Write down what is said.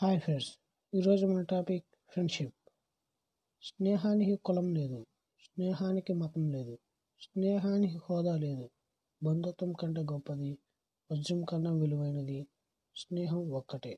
Hi friends ఈరోజు మన topic friendship. స్నేహానికి కులం లేదు స్నేహానికి మతం లేదు స్నేహానికి హోదా లేదు బంధుత్వం కంటే గొప్పది వజ్రం కన్నా విలువైనది స్నేహం ఒక్కటే.